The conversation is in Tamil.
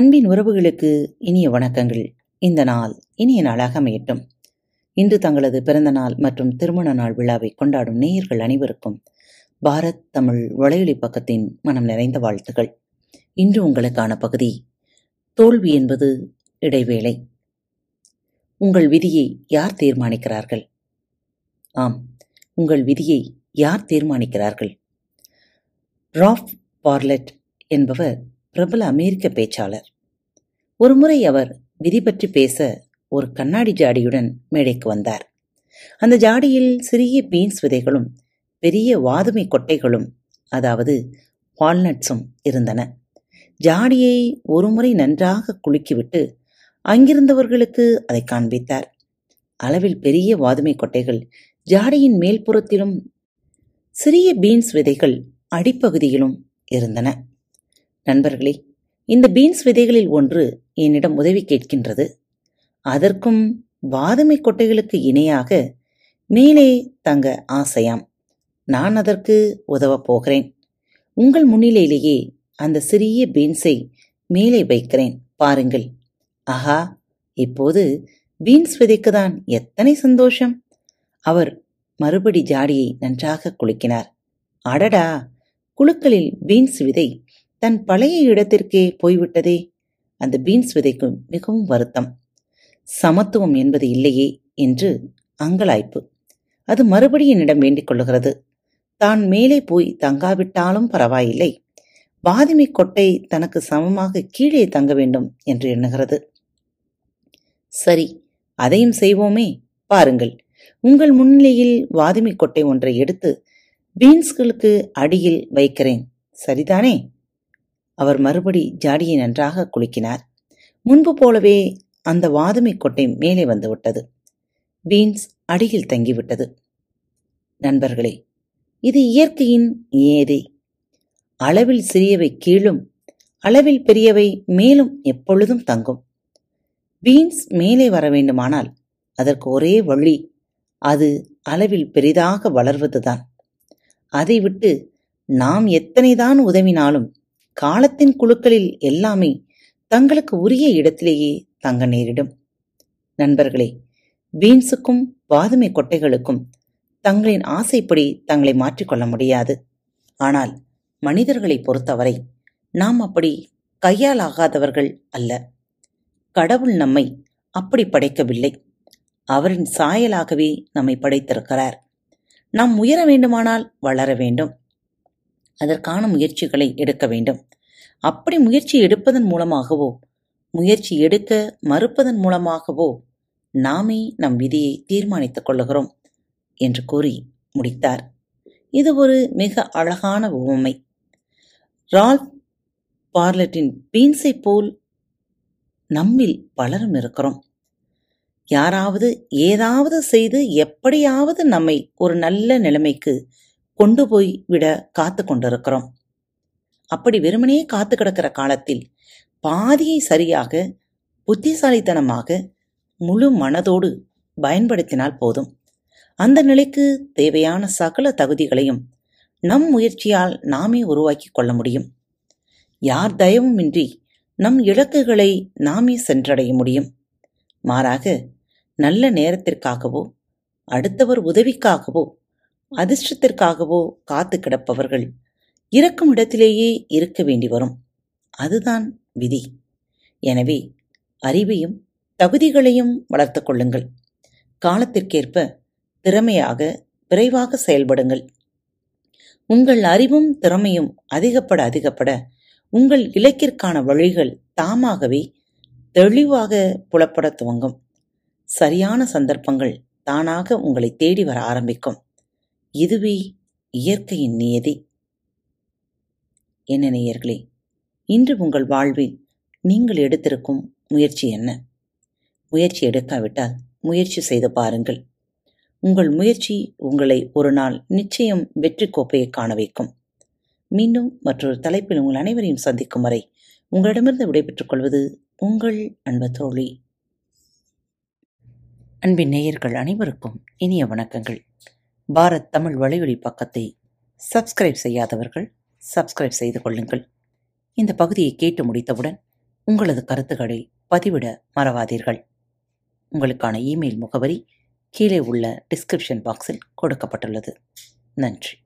அன்பின் உறவுகளுக்கு இனிய வணக்கங்கள். இந்த நாள் இனிய நாளாக அமையட்டும். இன்று தங்களது பிறந்த நாள் மற்றும் திருமண நாள் விழாவை கொண்டாடும் நேயர்கள் அனைவருக்கும் பாரத் தமிழ் வலையொலி பக்கத்தின் மனம் நிறைந்த வாழ்த்துகள் இன்று உங்களுக்கான பகுதி தோல்வி என்பது இடைவேளை. உங்கள் விதியை யார் தீர்மானிக்கிறார்கள்? ஆம் உங்கள் விதியை யார் தீர்மானிக்கிறார்கள்? ராஃப் பார்லெட் என்பவர் பிரபல அமெரிக்க பேச்சாளர். ஒருமுறை அவர் விதி பற்றி பேச ஒரு கண்ணாடி ஜாடியுடன் மேடைக்கு வந்தார். அந்த ஜாடியில் சிறிய பீன்ஸ் விதைகளும் பெரிய வாதுமை கொட்டைகளும் அதாவது வால்நட்ஸும் இருந்தன. ஜாடியை ஒருமுறை நன்றாக குலுக்கிவிட்டு அங்கிருந்தவர்களுக்கு அதை காண்பித்தார். அளவில் பெரிய வாதுமை கொட்டைகள் ஜாடியின் மேல்புறத்திலும் சிறிய பீன்ஸ் விதைகள் அடிப்பகுதியிலும் இருந்தன. நண்பர்களே இந்த பீன்ஸ் விதைகளில் ஒன்று என்னிடம் உதவி கேட்கின்றது. அதற்கும் வாதுமை கொட்டைகளுக்கு இணையாக மேலே தங்க ஆசையாம். நான் அதற்கு உதவப் போகிறேன். உங்கள் முன்னிலையிலேயே அந்த சிறிய பீன்ஸை மேலே வைக்கிறேன். பாருங்கள். ஆஹா இப்போது பீன்ஸ் விதைக்குதான் எத்தனை சந்தோஷம். அவர் மறுபடி ஜாடியை நன்றாக குலுக்கினார். அடடா குழுக்களில் பீன்ஸ் விதை தன் பழைய இடத்திற்கே போய்விட்டதே? அந்த பீன்ஸ் விதைக்கு மிகவும் வருத்தம். சமத்துவம் என்பது இல்லையே என்று அங்கலாய்ப்பு. அது மறுபடி என்னிடம் வேண்டிக் கொள்ளுகிறது. தான் மேலே போய் தங்காவிட்டாலும் பரவாயில்லை. வாதிமை கொட்டை தனக்கு சமமாக கீழே தங்க வேண்டும் என்று எண்ணுகிறது. சரி அதையும் செய்வோமே? பாருங்கள். உங்கள் முன்னிலையில் வாதுமை கொட்டை ஒன்றை எடுத்து பீன்ஸ்களுக்கு அடியில் வைக்கிறேன். சரிதானே? அவர் மறுபடி ஜாடியை நன்றாக குலுக்கினார். முன்பு போலவே அந்த வாதுமை கொட்டை மேலே வந்துவிட்டது பீன்ஸ் அடியில் தங்கிவிட்டது நண்பர்களே இது இயற்கையின் ஏதே. அளவில் சிறியவை கீழும் அளவில் பெரியவை மேலும் எப்பொழுதும் தங்கும். பீன்ஸ் மேலே வர வேண்டுமானால் அதற்கு ஒரே வழி அது அளவில் பெரிதாக வளர்வதுதான். அதை விட்டு நாம் எத்தனைதான் உதவினாலும் காலத்தின் குழுக்களில் எல்லாமே தங்களுக்கு உரிய இடத்திலேயே தங்க நேரிடும். நண்பர்களே பீன்ஸுக்கும் வாதுமை கொட்டைகளுக்கும் தங்களின் ஆசைப்படி தங்களை மாற்றிக்கொள்ள முடியாது. ஆனால் மனிதர்களை பொறுத்தவரை நாம் அப்படி கையால் ஆகாதவர்கள் அல்ல. கடவுள் நம்மை அப்படி படைக்கவில்லை. அவரின் சாயலாகவே நம்மை படைத்திருக்கிறார். நாம் உயர வேண்டுமானால் வளர வேண்டும். அதற்கான முயற்சிகளை எடுக்க வேண்டும். அப்படி முயற்சி எடுப்பதன் மூலமாகவோ முயற்சி எடுக்க மறுப்பதன் மூலமாகவோ நாமே நம் விதியை தீர்மானித்துக் கொள்ளுகிறோம் என்று கூறி முடித்தார். இது ஒரு மிக அழகான உவமை. ரால் பார்லட்டின் பீன்ஸை போல் நம்மில் பலரும் இருக்கிறோம். யாராவது ஏதாவது செய்து எப்படியாவது நம்மை ஒரு நல்ல நிலைமைக்கு கொண்டு போய் விட காத்து கொண்டிருக்கிறோம். அப்படி வெறுமனே காத்து கிடக்கிற காலத்தில் பாதியை சரியாக புத்திசாலித்தனமாக முழு மனதோடு பயன்படுத்தினால் போதும். அந்த நிலைக்கு தேவையான சகல தகுதிகளையும் நம் முயற்சியால் நாமே உருவாக்கி கொள்ள முடியும். யார் தயவுமின்றி நம் இலக்குகளை நாமே சென்றடைய முடியும். மாறாக நல்ல நேரத்திற்காகவோ அடுத்தவர் உதவிக்காகவோ அதிர்ஷ்டத்திற்காகவோ காத்து கிடப்பவர்கள் இருக்கும் இடத்திலேயே இருக்க வேண்டி வரும். அதுதான் விதி. எனவே அறிவையும் தகுதிகளையும் வளர்த்து கொள்ளுங்கள். காலத்திற்கேற்ப திறமையாக விரைவாக செயல்படுங்கள். உங்கள் அறிவும் திறமையும் அதிகப்பட அதிகப்பட உங்கள் இலக்கிற்கான வழிகள் தாமாகவே தெளிவாக புலப்பட துவங்கும். சரியான சந்தர்ப்பங்கள் தானாக உங்களை தேடி வர ஆரம்பிக்கும். இதுவே இயற்கையின் நியதி. என்ன நேயர்களே இன்று உங்கள் வாழ்வில் நீங்கள் எடுத்திருக்கும் முயற்சி என்ன? முயற்சி எடுக்காவிட்டால் முயற்சி செய்து பாருங்கள். உங்கள் முயற்சி உங்களை ஒரு நாள் நிச்சயம் வெற்றி கோப்பையை காண வைக்கும். மீண்டும் மற்றொரு தலைப்பில் உங்கள் அனைவரையும் சந்திக்கும் வரை உங்களிடமிருந்து விடைபெற்றுக் கொள்வது உங்கள் அன்பு தோழி. அன்பின் நேயர்கள் அனைவருக்கும் இனிய வணக்கங்கள். பாரத் தமிழ் வலையொலி பக்கத்தை சப்ஸ்கிரைப் செய்யாதவர்கள் சப்ஸ்கிரைப் செய்து கொள்ளுங்கள். இந்த பகுதியை கேட்டு முடித்தவுடன் உங்களது கருத்துக்களை பதிவிட மறவாதீர்கள். உங்களுக்கான இமெயில் முகவரி கீழே உள்ள டிஸ்கிரிப்ஷன் பாக்ஸில் கொடுக்கப்பட்டுள்ளது. நன்றி.